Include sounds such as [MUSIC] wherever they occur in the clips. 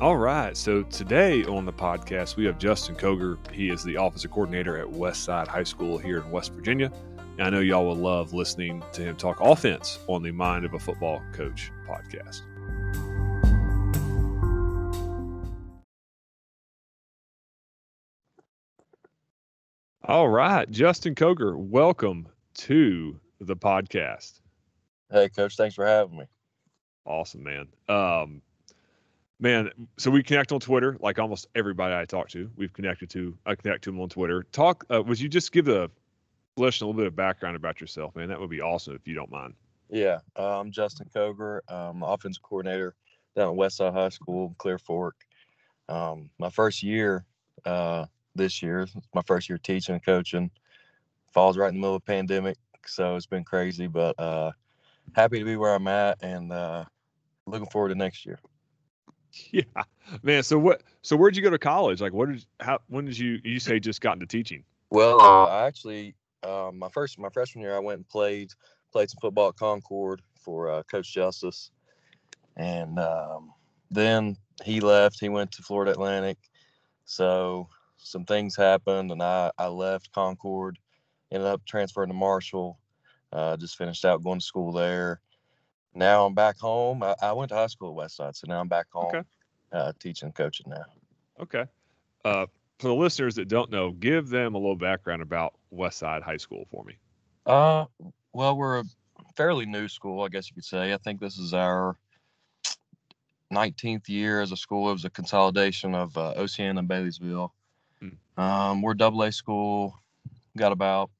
All right. So today on the podcast, we have Justin Koger. He is the offensive coordinator at Westside High School here in West Virginia. And I know y'all will love listening to him talk offense on the Mind of a Football Coach podcast. All right. Justin Koger, welcome to the podcast. Hey, Coach. Thanks for having me. Awesome, man. Um, Man, so we connect on Twitter, like almost everybody I talk to. We've connected to. I connect to them on Twitter. Talk. Uh, would you just give the listener a little bit of background about yourself, man? That would be awesome if you don't mind. Yeah, uh, I'm Justin Koger. I'm offensive coordinator down at Westside High School, Clear Fork. Um, my first year uh, this year, my first year teaching and coaching, falls right in the middle of pandemic, so it's been crazy. But uh, happy to be where I'm at, and uh, looking forward to next year. [LAUGHS] Yeah, man. So what? So where'd you go to college? Like, what did how? When did you you say just got into teaching? Well, uh, I actually um, my first my freshman year I went and played played some football at Concord for uh, Coach Justice, and um, then he left. He went to Florida Atlantic, so some things happened, and I I left Concord, ended up transferring to Marshall. Uh, just finished out going to school there, now I'm back home. I, I, went to high school at Westside, so now I'm back home okay. uh, teaching coaching now. Okay. Uh, for the listeners that don't know, give them a little background about Westside High School for me. Uh, well, we're a fairly new school, I guess you could say. I think this is our 19th year as a school. It was a consolidation of uh, Oceana and Baileysville. Hmm. Um, we're double A school. Got about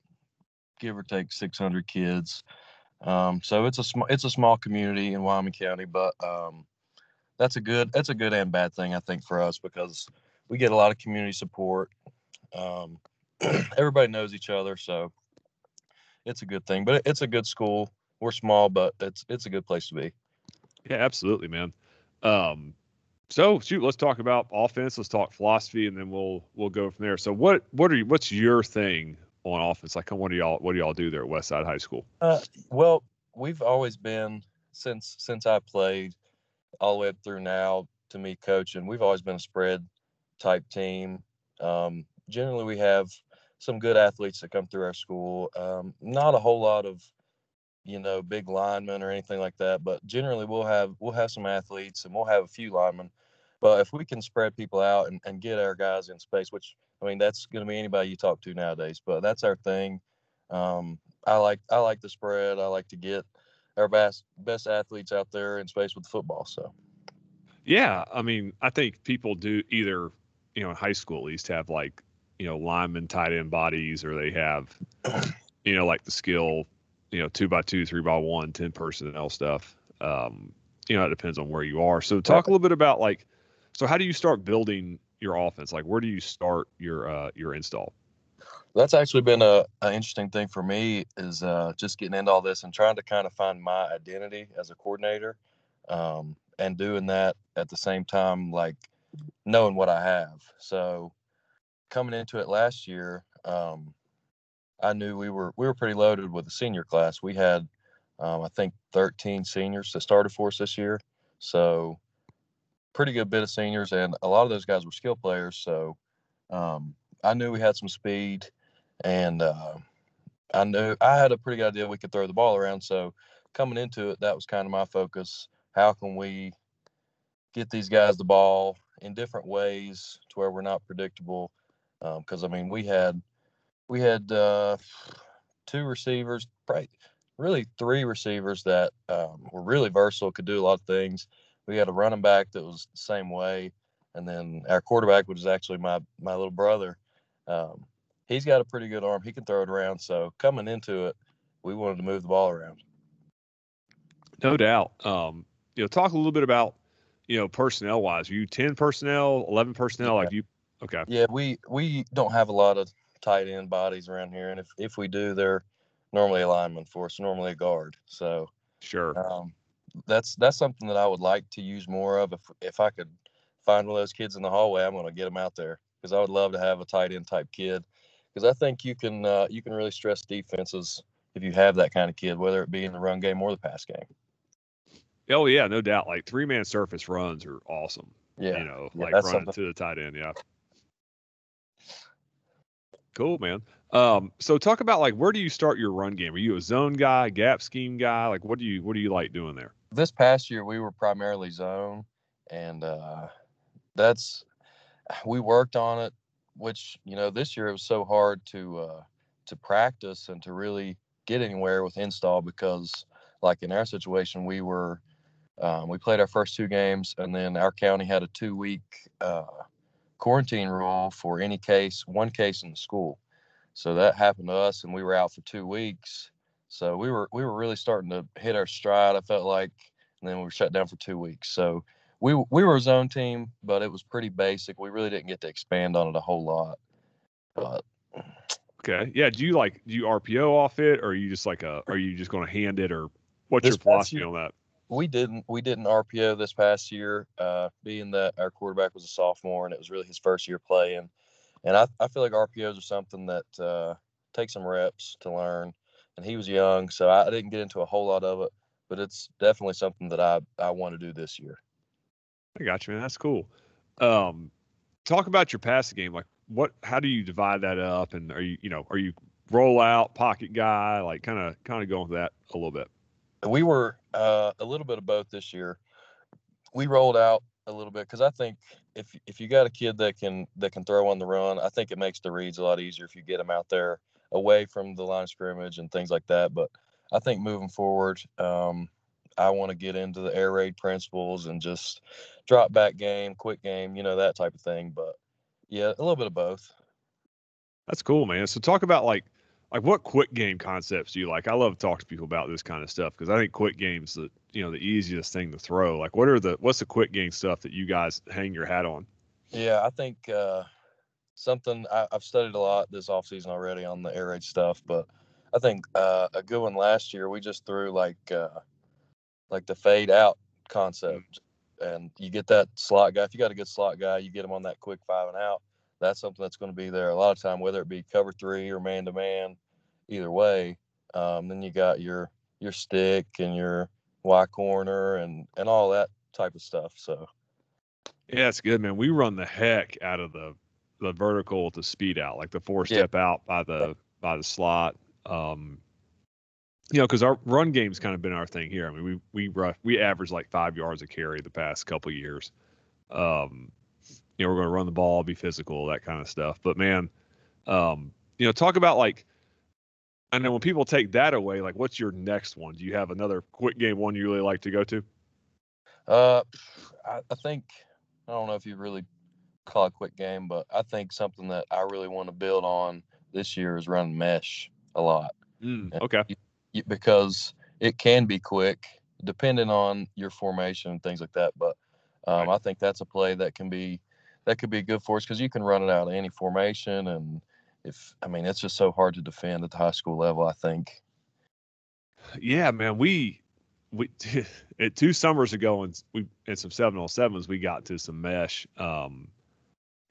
give or take 600 kids. Um, so it's a small it's a small community in Wyoming County, but um, that's a good that's a good and bad thing I think for us because we get a lot of community support. Um, [CLEARS THROAT] everybody knows each other, so it's a good thing. But it's a good school. We're small, but it's it's a good place to be. Yeah, absolutely, man. Um, so shoot, let's talk about offense. Let's talk philosophy, and then we'll we'll go from there. So what what are you? What's your thing on offense? Like, what do y'all what do y'all do there at Westside High School? Uh, well, we've always been since since I played all the way up through now to me coaching. We've always been a spread type team. Um, generally, we have some good athletes that come through our school. Um, not a whole lot of you know big linemen or anything like that, but generally we'll have we'll have some athletes and we'll have a few linemen. But if we can spread people out and, and get our guys in space, which I mean, that's going to be anybody you talk to nowadays. But that's our thing. Um, I like I like the spread. I like to get our best best athletes out there in space with football. So. Yeah, I mean, I think people do either, you know, in high school at least have like, you know, lineman tight end bodies, or they have, you know, like the skill, you know, two by two, three by one, ten 10 personnel stuff. Um, you know, it depends on where you are. So talk a little bit about like, so how do you start building your offense? Like, where do you start your uh, your install? That's actually been a, a interesting thing for me is uh, just getting into all this and trying to kind of find my identity as a coordinator, um, and doing that at the same time, like knowing what I have. So coming into it last year, um, I knew we were we were pretty loaded with the senior class. We had, um, I think, 13 seniors that started for us this year. So pretty good bit of seniors, and a lot of those guys were skill players. So um, I knew we had some speed, and uh, I knew I had a pretty good idea we could throw the ball around. So coming into it, that was kind of my focus. How can we get these guys the ball in different ways to where we're not predictable? Because um, I mean, we had we had uh, two receivers, probably really three receivers that um, were really versatile, could do a lot of things we had a running back that was the same way, and then our quarterback, which is actually my my little brother, um, he's got a pretty good arm. He can throw it around. So coming into it, we wanted to move the ball around. No doubt. Um, you know, talk a little bit about you know personnel wise. Are you ten personnel, eleven personnel? Yeah. Like you? Okay. Yeah, we we don't have a lot of tight end bodies around here, and if if we do, they're normally a lineman for us, normally a guard. So sure. Um, that's that's something that I would like to use more of. If if I could find one of those kids in the hallway, I'm going to get them out there because I would love to have a tight end type kid because I think you can uh, you can really stress defenses if you have that kind of kid, whether it be in the run game or the pass game. Oh yeah, no doubt. Like three man surface runs are awesome. Yeah. You know, Yeah, like running something- to the tight end. Yeah. Cool, man. Um, so talk about like where do you start your run game? Are you a zone guy, gap scheme guy? Like what do you what do you like doing there? This past year, we were primarily zone, and uh, that's [SIGHS] we worked on it. Which you know, this year it was so hard to uh, to practice and to really get anywhere with install because, like in our situation, we were um, we played our first two games, and then our county had a two week uh, quarantine rule for any case, one case in the school. So that happened to us, and we were out for two weeks. So we were we were really starting to hit our stride. I felt like, and then we were shut down for two weeks. So we we were a zone team, but it was pretty basic. We really didn't get to expand on it a whole lot. But Okay. Yeah. Do you like do you RPO off it or are you just like a are you just gonna hand it or what's your philosophy year- on that? we didn't we didn't RPO this past year, uh, being that our quarterback was a sophomore and it was really his first year playing. And I, I feel like RPOs are something that uh, take some reps to learn. And he was young, so I, didn't get into a whole lot of it, but it's definitely something that I, I want to do this year. I got you, man. That's cool. Um, talk about your passing game. Like, what? How do you divide that up? And are you, you know, are you roll out pocket guy? Like, kind of, kind of going with that a little bit. we were uh, a little bit of both this year. We rolled out a little bit because I think if if you got a kid that can that can throw on the run, I think it makes the reads a lot easier if you get them out there away from the line of scrimmage and things like that. But I think moving forward, um, I want to get into the air raid principles and just drop back game, quick game, you know that type of thing. But yeah, a little bit of both. That's cool, man. So talk about like, like what quick game concepts do you like? I love to talk to people about this kind of stuff because I think quick games the you know the easiest thing to throw. Like, what are the what's the quick game stuff that you guys hang your hat on? Yeah, I think uh, something I, I've studied a lot this offseason already on the air raid stuff, but I think uh, a good one last year we just threw like uh, like the fade out concept, and you get that slot guy. If you got a good slot guy, you get him on that quick five and out. That's something that's going to be there a lot of time, whether it be cover three or man to man. Either way, um, then you got your your stick and your Y corner and and all that type of stuff. So Yeah, it's good, man. We run the heck out of the the vertical to speed out, like the four Yeah. step out by the by the slot. Um, you know, because our run game's kind of been our thing here. I mean, we we rough, we average like five yards a carry the past couple years. Um, you know, we're going to run the ball, be physical, that kind of stuff. But man, um, you know, talk about like. I know when people take that away, like, what's your next one? Do you have another quick game one you really like to go to? Uh, I, I think I don't know if you really call it a quick game, but I think something that I really want to build on this year is running mesh a lot Mm, okay. y- because it can be quick depending on your formation and things like that. But um, Right. I think that's a play that can be that could be good for us because you can run it out of any formation and if I mean it's just so hard to defend at the high school level. I think. Yeah, man, we we [LAUGHS] it, two summers ago and we in some seven on sevens we got to some mesh. Um,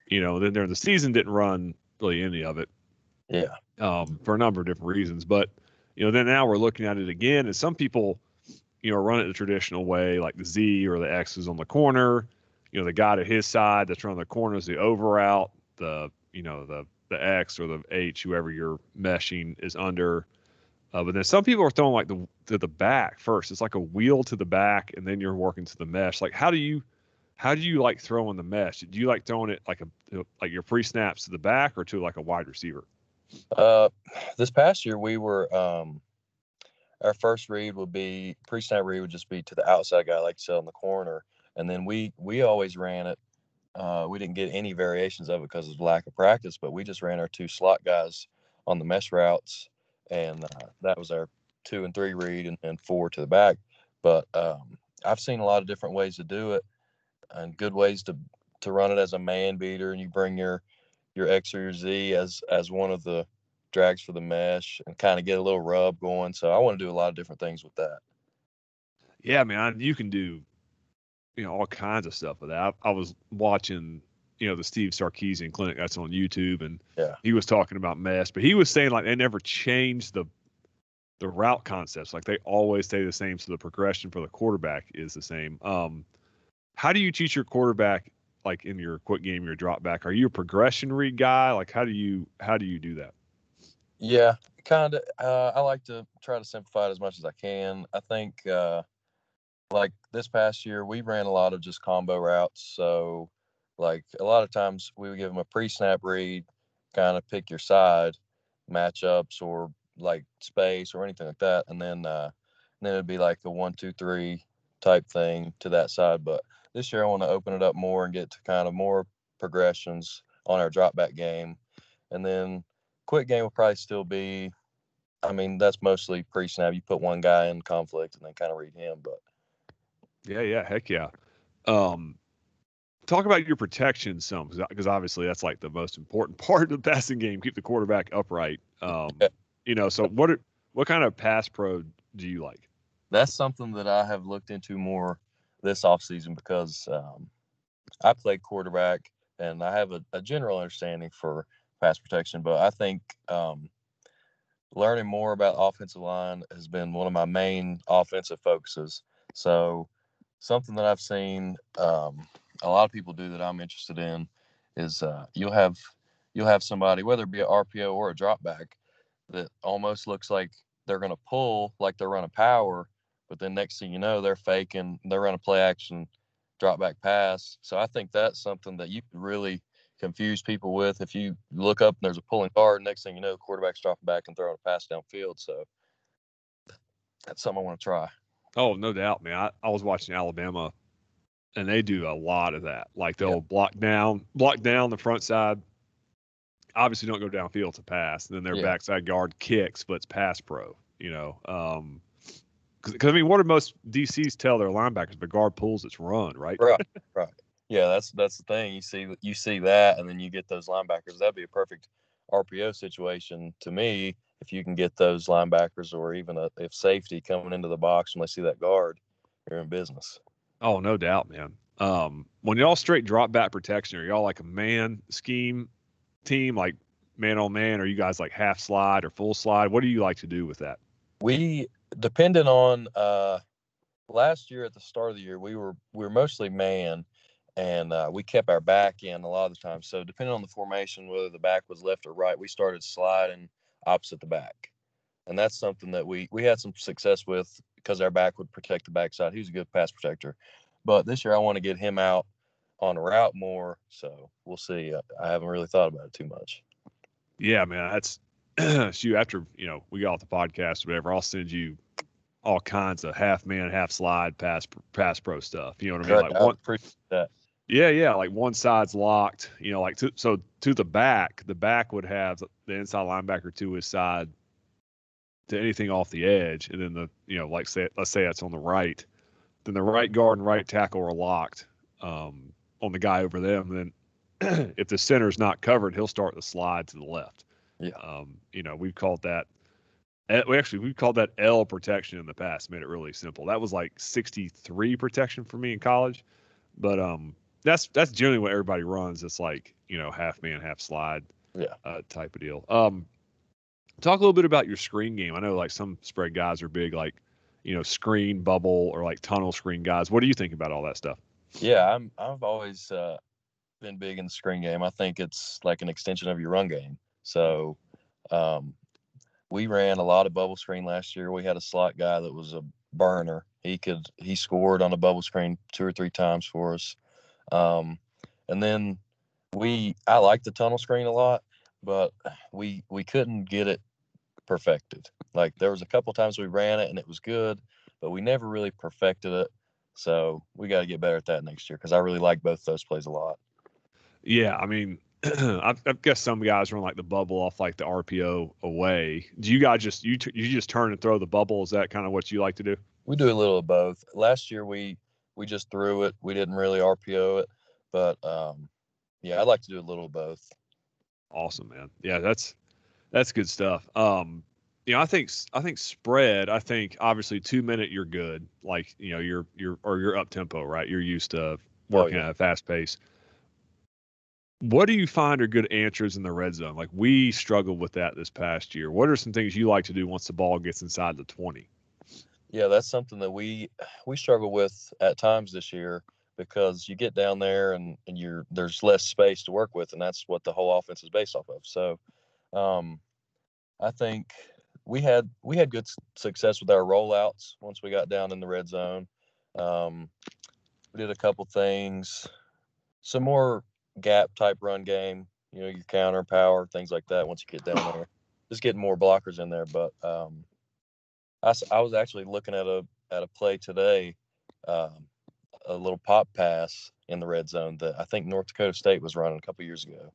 you know, then during the season didn't run really any of it. Yeah. Um, for a number of different reasons, but you know, then now we're looking at it again, and some people, you know, run it the traditional way, like the Z or the X is on the corner. You know, the guy to his side that's running the corner is the over out. The you know the the X or the H, whoever you're meshing, is under. Uh, but then some people are throwing like the to the back first. It's like a wheel to the back, and then you're working to the mesh. Like, how do you, how do you like throwing the mesh? Do you like throwing it like a like your pre snaps to the back or to like a wide receiver? Uh, this past year we were um, our first read would be pre-snap read would just be to the outside guy like said on the corner, and then we we always ran it. Uh, we didn't get any variations of it because of lack of practice, but we just ran our two slot guys on the mesh routes, and uh, that was our two and three read, and then four to the back. But um, I've seen a lot of different ways to do it, and good ways to to run it as a man beater, and you bring your your X or your Z as as one of the drags for the mesh and kind of get a little rub going. So I want to do a lot of different things with that. Yeah, man, you can do, you know, all kinds of stuff with that. I, I was watching, you know, the Steve Sarkisian clinic that's on YouTube, and Yeah. he was talking about mesh, but he was saying like they never changed the the route concepts. Like they always stay the same, so the progression for the quarterback is the same. Um, how do you teach your quarterback like in your quick game, your drop back? Are you a progression read guy? Like how do you how do you do that? Yeah, kind of. Uh, I like to try to simplify it as much as I can. I think, uh, like this past year, we ran a lot of just combo routes. So, like a lot of times, we would give them a pre-snap read, kind of pick your side matchups or like space or anything like that, and then uh, then it'd be like a one, two, three type thing to that side. But this year, I want to open it up more and get to kind of more progressions on our drop back game, and then quick game will probably still be. I mean, that's mostly pre-snap. You put one guy in conflict and then kind of read him. But yeah, yeah, heck yeah. Um, talk about your protection some because obviously that's like the most important [LAUGHS] part of the passing game. Keep the quarterback upright. Um, yeah. You know, so what are, what kind of pass pro do you like? That's something that I have looked into more this offseason because um, I played quarterback and I have a, a general understanding for pass protection. But I think um, learning more about offensive line has been one of my main offensive focuses. So something that I've seen um, a lot of people do that I'm interested in is uh, you'll have you'll have somebody whether it be an RPO or a drop back that almost looks like they're going to pull like they're running power, but then next thing you know they're faking they're running play action drop back pass. So I think that's something that you could really confuse people with. If you look up and there's a pulling guard, next thing you know, quarterback's dropping back and throwing a pass downfield. So that's something I want to try. Oh, no doubt, man. I, I was watching Alabama and they do a lot of that. Like they'll yep. block down, block down the front side. Obviously, don't go downfield to pass. And then their yeah. backside guard kicks, but it's pass pro. You know, um, because I mean, what do most DCs tell their linebackers? The guard pulls, it's run, right? Right, [LAUGHS] right. Yeah, that's that's the thing. You see you see that, and then you get those linebackers. That'd be a perfect RPO situation to me if you can get those linebackers or even a, if safety coming into the box and they see that guard, you're in business. Oh, no doubt, man. Um, when y'all straight drop back protection, are y'all like a man scheme team, like man on man? Or you guys like half slide or full slide? What do you like to do with that? We depending on uh last year at the start of the year, we were we were mostly man and uh, we kept our back in a lot of the time. So depending on the formation, whether the back was left or right, we started sliding opposite the back, and that's something that we we had some success with because our back would protect the backside. He was a good pass protector, but this year I want to get him out on a route more. So we'll see. I haven't really thought about it too much. Yeah, man, that's [CLEARS THROAT] shoot. After you know we got off the podcast, or whatever, I'll send you all kinds of half man, half slide, pass pass pro stuff. You know what I mean? Like I one, that. Yeah, yeah. Like one side's locked, you know, like to, so to the back, the back would have the inside linebacker to his side to anything off the edge, and then the you know, like say let's say that's on the right, then the right guard and right tackle are locked um, on the guy over them. Then [CLEARS THROAT] if the center's not covered, he'll start the slide to the left. Yeah. Um, you know, we've called that. Eh, we actually we've called that L protection in the past. Made it really simple. That was like 63 protection for me in college, but um, that's that's generally what everybody runs. It's like you know half man, half slide, yeah, uh, type of deal. Um, talk a little bit about your screen game. I know like some spread guys are big, like you know screen bubble or like tunnel screen guys. What do you think about all that stuff? Yeah, I'm I've always uh, been big in the screen game. I think it's like an extension of your run game. So um, we ran a lot of bubble screen last year. We had a slot guy that was a burner. He could he scored on a bubble screen two or three times for us. Um, and then we, I like the tunnel screen a lot, but we we couldn't get it perfected. Like there was a couple times we ran it and it was good, but we never really perfected it. So we got to get better at that next year because I really like both those plays a lot. Yeah, I mean, [CLEARS THROAT] I, I guess some guys run like the bubble off like the RPO away. Do you guys just you you just turn and throw the bubble? Is that kind of what you like to do? We do a little of both. Last year we we just threw it. We didn't really RPO it, but um, yeah, I'd like to do a little of both. Awesome, man. Yeah, that's that's good stuff. Um, you know, I think I think spread. I think obviously two minute you're good. Like you know, you're you're or you're up tempo, right? You're used to oh, working oh, yeah. at a fast pace. What do you find are good answers in the red zone? Like we struggled with that this past year. What are some things you like to do once the ball gets inside the twenty? Yeah, that's something that we we struggle with at times this year. because you get down there and, and you're there's less space to work with, and that's what the whole offense is based off of. So, um, I think we had we had good success with our rollouts once we got down in the red zone. Um, we did a couple things, some more gap type run game, you know, your counter power, things like that. Once you get down there, [SIGHS] just getting more blockers in there. But um, I, I was actually looking at a at a play today, um, a little pop pass in the red zone that I think North Dakota State was running a couple years ago,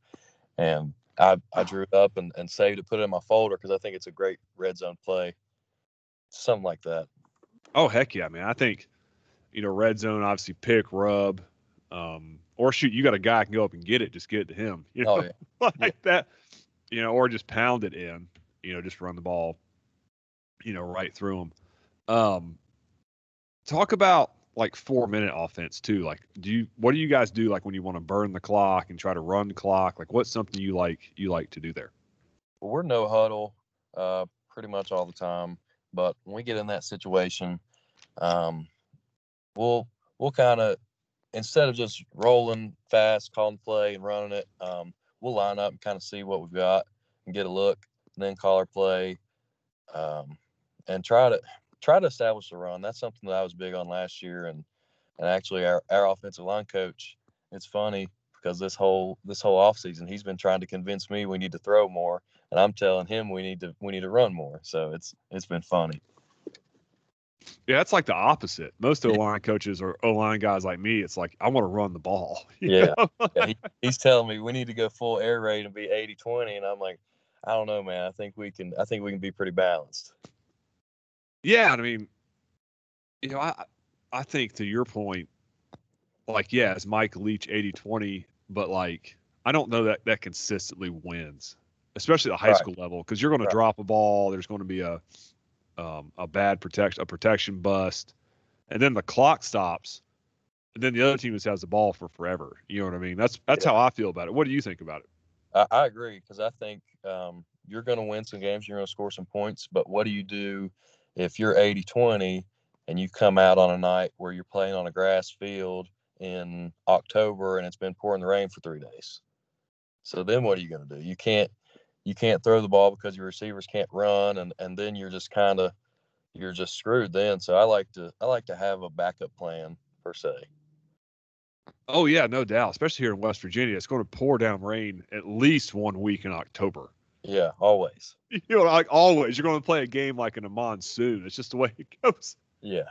and I, I drew it up and, and saved it, put it in my folder because I think it's a great red zone play. Something like that. Oh heck yeah, man! I think you know red zone obviously pick rub, um, or shoot you got a guy can go up and get it, just get it to him. You know, oh, yeah. [LAUGHS] like yeah. that. You know, or just pound it in. You know, just run the ball. You know, right through him. Um, talk about like four minute offense too. Like, do you what do you guys do like when you want to burn the clock and try to run the clock? Like, what's something you like you like to do there? Well, we're no huddle, uh, pretty much all the time. But when we get in that situation, um, we'll we'll kind of instead of just rolling fast, calling play and running it, um, we'll line up and kind of see what we've got and get a look, and then call our play, um, and try to try to establish a run. That's something that I was big on last year, and and actually our, our offensive line coach. It's funny because this whole this whole offseason he's been trying to convince me we need to throw more, and I'm telling him we need to we need to run more. So it's it's been funny. Yeah, it's like the opposite. Most O line coaches or O line guys like me, it's like I want to run the ball. [LAUGHS] Yeah, yeah he, he's telling me we need to go full air raid and be 80-20, and I'm like, I don't know, man. I think we can. I think we can be pretty balanced. Yeah, I mean, you know, I I think to your point, like, yeah, it's Mike Leach 80-20, but like I don't know that that consistently wins, especially at the high right. school level, because you're going right. to drop a ball. There's going to be a um, a bad protection, a protection bust, and then the clock stops, and then the other team just has the ball for forever. You know what I mean? That's that's yeah. how I feel about it. What do you think about it? I, I agree because I think um, you're going to win some games, you're going to score some points, but what do you do if you're 80 20 and you come out on a night where you're playing on a grass field in October and it's been pouring the rain for three days. So then what are you going to do? You can't you can't throw the ball because your receivers can't run and and then you're just kind of you're just screwed then. So I like to I like to have a backup plan per se. Oh yeah, no doubt. Especially here in West Virginia, it's going to pour down rain at least one week in October. Yeah, always. [LAUGHS] You know, like always, you're going to play a game like in a monsoon. It's just the way it [LAUGHS] goes. Yeah.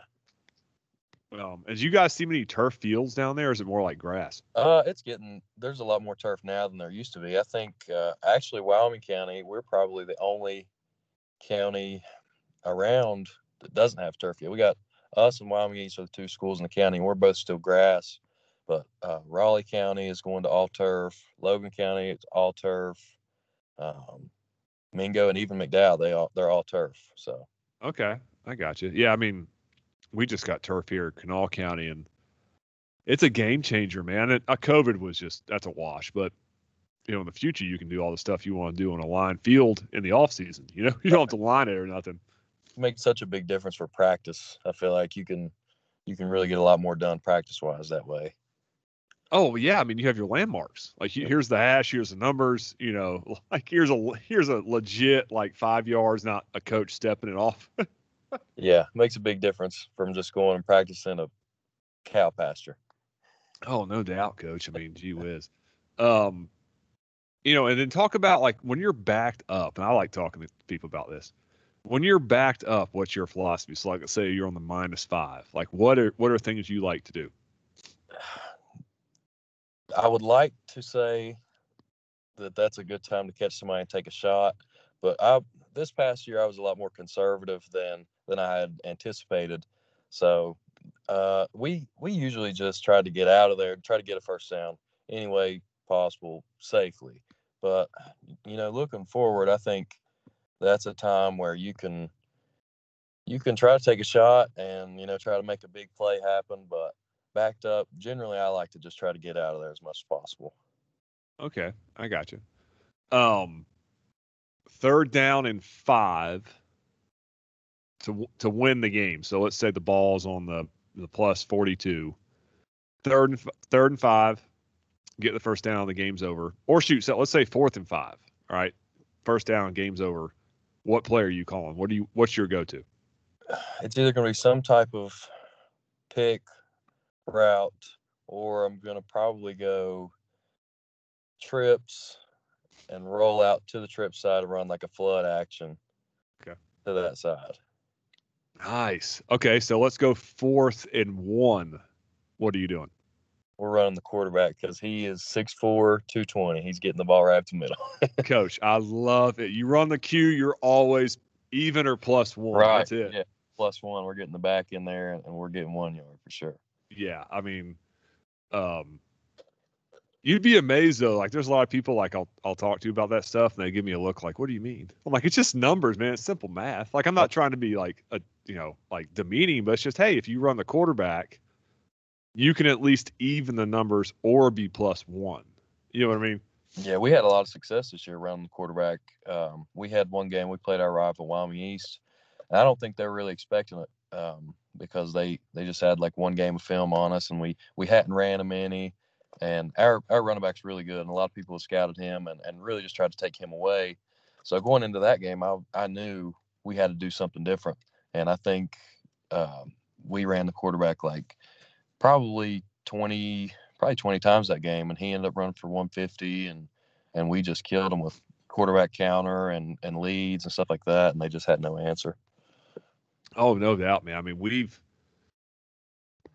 Um, and do you guys see many turf fields down there? Or is it more like grass? Uh, it's getting there's a lot more turf now than there used to be. I think uh, actually Wyoming County, we're probably the only county around that doesn't have turf field. We got us and Wyoming East are the two schools in the county. And we're both still grass, but uh, Raleigh County is going to all turf. Logan County it's all turf um, Mingo and even McDowell, they all they're all turf. So okay, I got you. Yeah, I mean, we just got turf here, Kanawha County, and it's a game changer, man. It, uh, COVID was just that's a wash, but you know, in the future, you can do all the stuff you want to do on a line field in the off season. You know, [LAUGHS] you don't have to line it or nothing. Makes such a big difference for practice. I feel like you can you can really get a lot more done practice wise that way. Oh yeah, I mean you have your landmarks. Like here's the hash, here's the numbers. You know, [LAUGHS] like here's a here's a legit like five yards, not a coach stepping it off. [LAUGHS] yeah, makes a big difference from just going and practicing a cow pasture. Oh, no doubt, coach. I mean, gee whiz. Um, you know, and then talk about like when you're backed up, and I like talking to people about this. When you're backed up, what's your philosophy? So, like, let's say you're on the minus five. Like, what are what are things you like to do? I would like to say that that's a good time to catch somebody and take a shot, but I this past year I was a lot more conservative than than I had anticipated. So uh, we we usually just try to get out of there, try to get a first down any way possible safely. But you know, looking forward, I think that's a time where you can you can try to take a shot and you know try to make a big play happen, but backed up, generally I like to just try to get out of there as much as possible. Okay, I got you. Um, third down and five to to win the game. So let's say the ball's on the the plus forty two. third and third and five, get the first down, the game's over. Or shoot, so let's say fourth and five. All right, first down, game's over. What play are you calling? What do you? What's your go-to? It's either going to be some type of pick route, or I'm going to probably go trips and roll out to the trip side and run like a flood action. Okay. To that side. Nice. Okay, so let's go fourth and one. What are you doing? We're running the quarterback because he is 6'4, 220. He's getting the ball right up the middle. [LAUGHS] Coach, I love it. You run the Q, you're always even or plus one. right. That's it. Yeah. Plus one. We're getting the back in there and we're getting one yard for sure. Yeah. I mean, um, you'd be amazed though. Like there's a lot of people like I'll I'll talk to about that stuff and they give me a look like, what do you mean? I'm like, it's just numbers, man. It's simple math. Like I'm not trying to be like a you know, like demeaning, but it's just, hey, if you run the quarterback, you can at least even the numbers or be plus one. You know what I mean? Yeah, we had a lot of success this year around the quarterback. Um, we had one game we played our rival Wyoming East, and I don't think they were really expecting it um, because they they just had like one game of film on us, and we we hadn't ran them any, and our our running back's really good, and a lot of people have scouted him and and really just tried to take him away. So going into that game, I I knew we had to do something different, and I think um, we ran the quarterback like probably 20 probably 20 times that game and he ended up running for 150 and and we just killed him with quarterback counter and and leads and stuff like that and they just had no answer Oh, no doubt, man. I mean, we've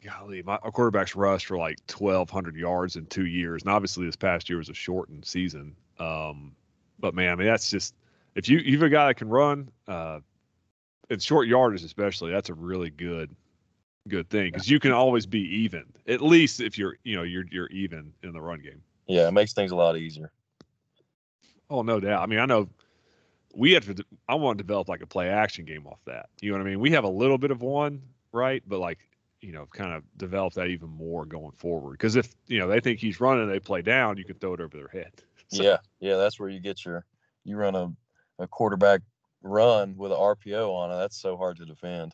golly, my our quarterbacks rushed for like twelve hundred yards in two years. And obviously this past year was a shortened season. Um, but man, I mean that's just if you you've a guy that can run, uh in short yardage especially, that's a really good good thing because you can always be even. At least if you're you know, you're you're even in the run game. yeah it makes things a lot easier Oh, no doubt. I mean, I know we have to. I want to develop like a play action game off that. You know what I mean? We have a little bit of one, right? But like, you know, kind of develop that even more going forward. Because if you know they think he's running, they play down, you can throw it over their head. [LAUGHS] So- yeah yeah that's where you get your you run a, a quarterback run with an rpo on it that's so hard to defend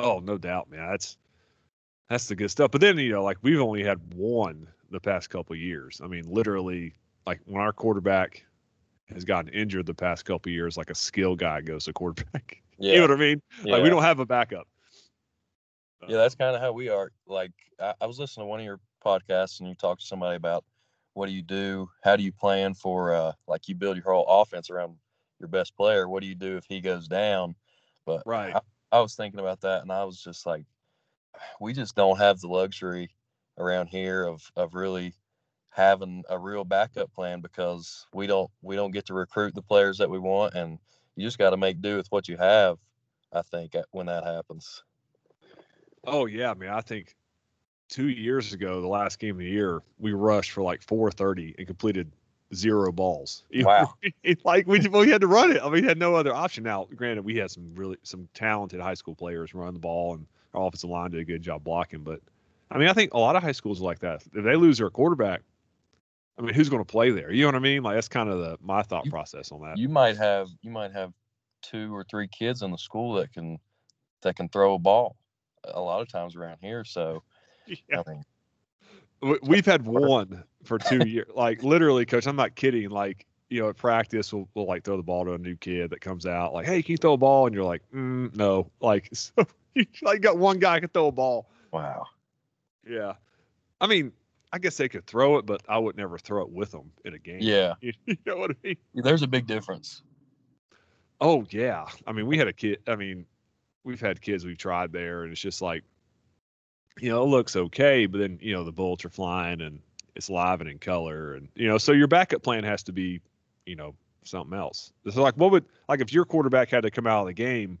Oh, no doubt, man. That's that's the good stuff. But then you know, like we've only had one the past couple of years. I mean, literally, like when our quarterback has gotten injured the past couple of years, like a skill guy goes to quarterback. yeah [LAUGHS] You know what I mean? yeah. Like we don't have a backup. Yeah, that's kind of how we are. Like, I, I was listening to one of your podcasts, and you talked to somebody about what do you do? How do you plan for, uh, like, you build your whole offense around your best player? What do you do if he goes down? But right. I, I was thinking about that, and I was just like, [SIGHS] we just don't have the luxury around here of of really having a real backup plan because we don't we don't get to recruit the players that we want, and you just got to make do with what you have. I think when that happens. Oh yeah, I mean, I think two years ago, the last game of the year, we rushed for like 430 and completed zero balls. [LAUGHS] Wow. like we we had to run it. I mean, we had no other option. Now, granted, we had some really some talented high school players run the ball, and our offensive line did a good job blocking. But I mean, I think a lot of high schools are like that. If they lose their quarterback, I mean, who's going to play there? You know what I mean? Like that's kind of the my thought You- process on that. you might have you might have two or three kids in the school that can that can throw a ball a lot of times around here so [LAUGHS] Yeah. i mean We- We've had one for two years. Like literally, coach, I'm not kidding. Like, you know, at practice, we'll, we'll like throw the ball to a new kid that comes out. Like, hey, can you throw a ball? And you're like, mm, no. [LAUGHS] Like, so you like got one guy can throw a ball. wow Yeah. I mean, I guess they could throw it, but I would never throw it with them in a game. yeah You, [LAUGHS] you know what I mean? there's a big difference Oh yeah. I mean, we had a kid. I mean, we've had kids we've tried there, and it's just like, you know, it looks okay, but then you know the bullets are flying and it's live and in color, and you know, so your backup plan has to be, you know, something else. So like, what would like if your quarterback had to come out of the game?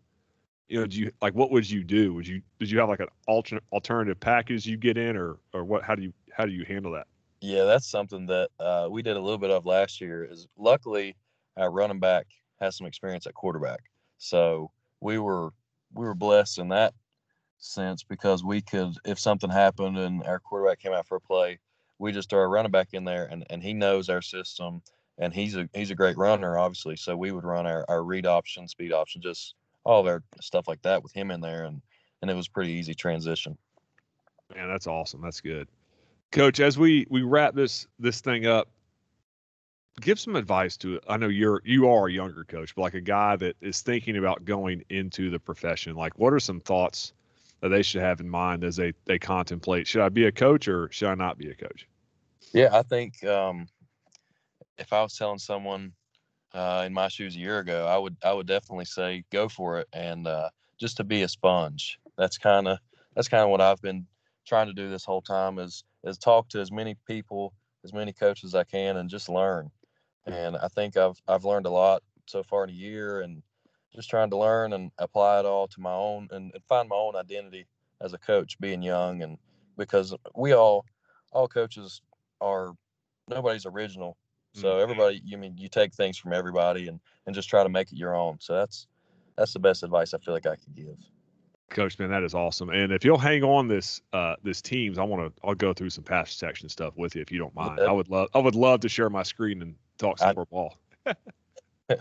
You know, do you like what would you do? Would you did you have like an alternate alternative package you get in, or or what? How do you how do you handle that? yeah that's something that uh, we did a little bit of last year is luckily our running back has some experience at quarterback so we were we were blessed in that sense because we could if something happened and our quarterback came out for a play we just throw our running back in there and, and he knows our system and he's a he's a great runner obviously so we would run our, our read option speed option just all of our stuff like that with him in there and and it was pretty easy transition Man, that's awesome. That's good. Coach, as we we wrap this this thing up, give some advice to. I know you're you are a younger coach, but like a guy that is thinking about going into the profession. Like, what are some thoughts that they should have in mind as they they contemplate? Should I be a coach or should I not be a coach? Yeah, I think um, if I was telling someone uh, in my shoes a year ago, I would I would definitely say go for it and uh, just to be a sponge. That's kind of that's kind of what I've been trying to do this whole time is is talk to as many people, as many coaches as I can, and just learn. And I think I've I've learned a lot so far in a year, and just trying to learn and apply it all to my own and, and find my own identity as a coach, being young, and because we all all coaches are nobody's original so mm-hmm. everybody, you mean you take things from everybody and and just try to make it your own. So that's that's the best advice I feel like I could give. Coach, man, that is awesome. And if you'll hang on this uh this teams, I want to I'll go through some pass section stuff with you if you don't mind. I would love I would love to share my screen and talk some I, more ball. [LAUGHS]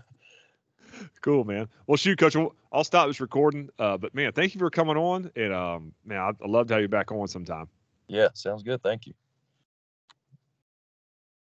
cool, man. Well, shoot, Coach. I'll stop this recording. Uh, but man, thank you for coming on. And um, man, I'd, I'd love to have you back on sometime. Yeah, sounds good. Thank you.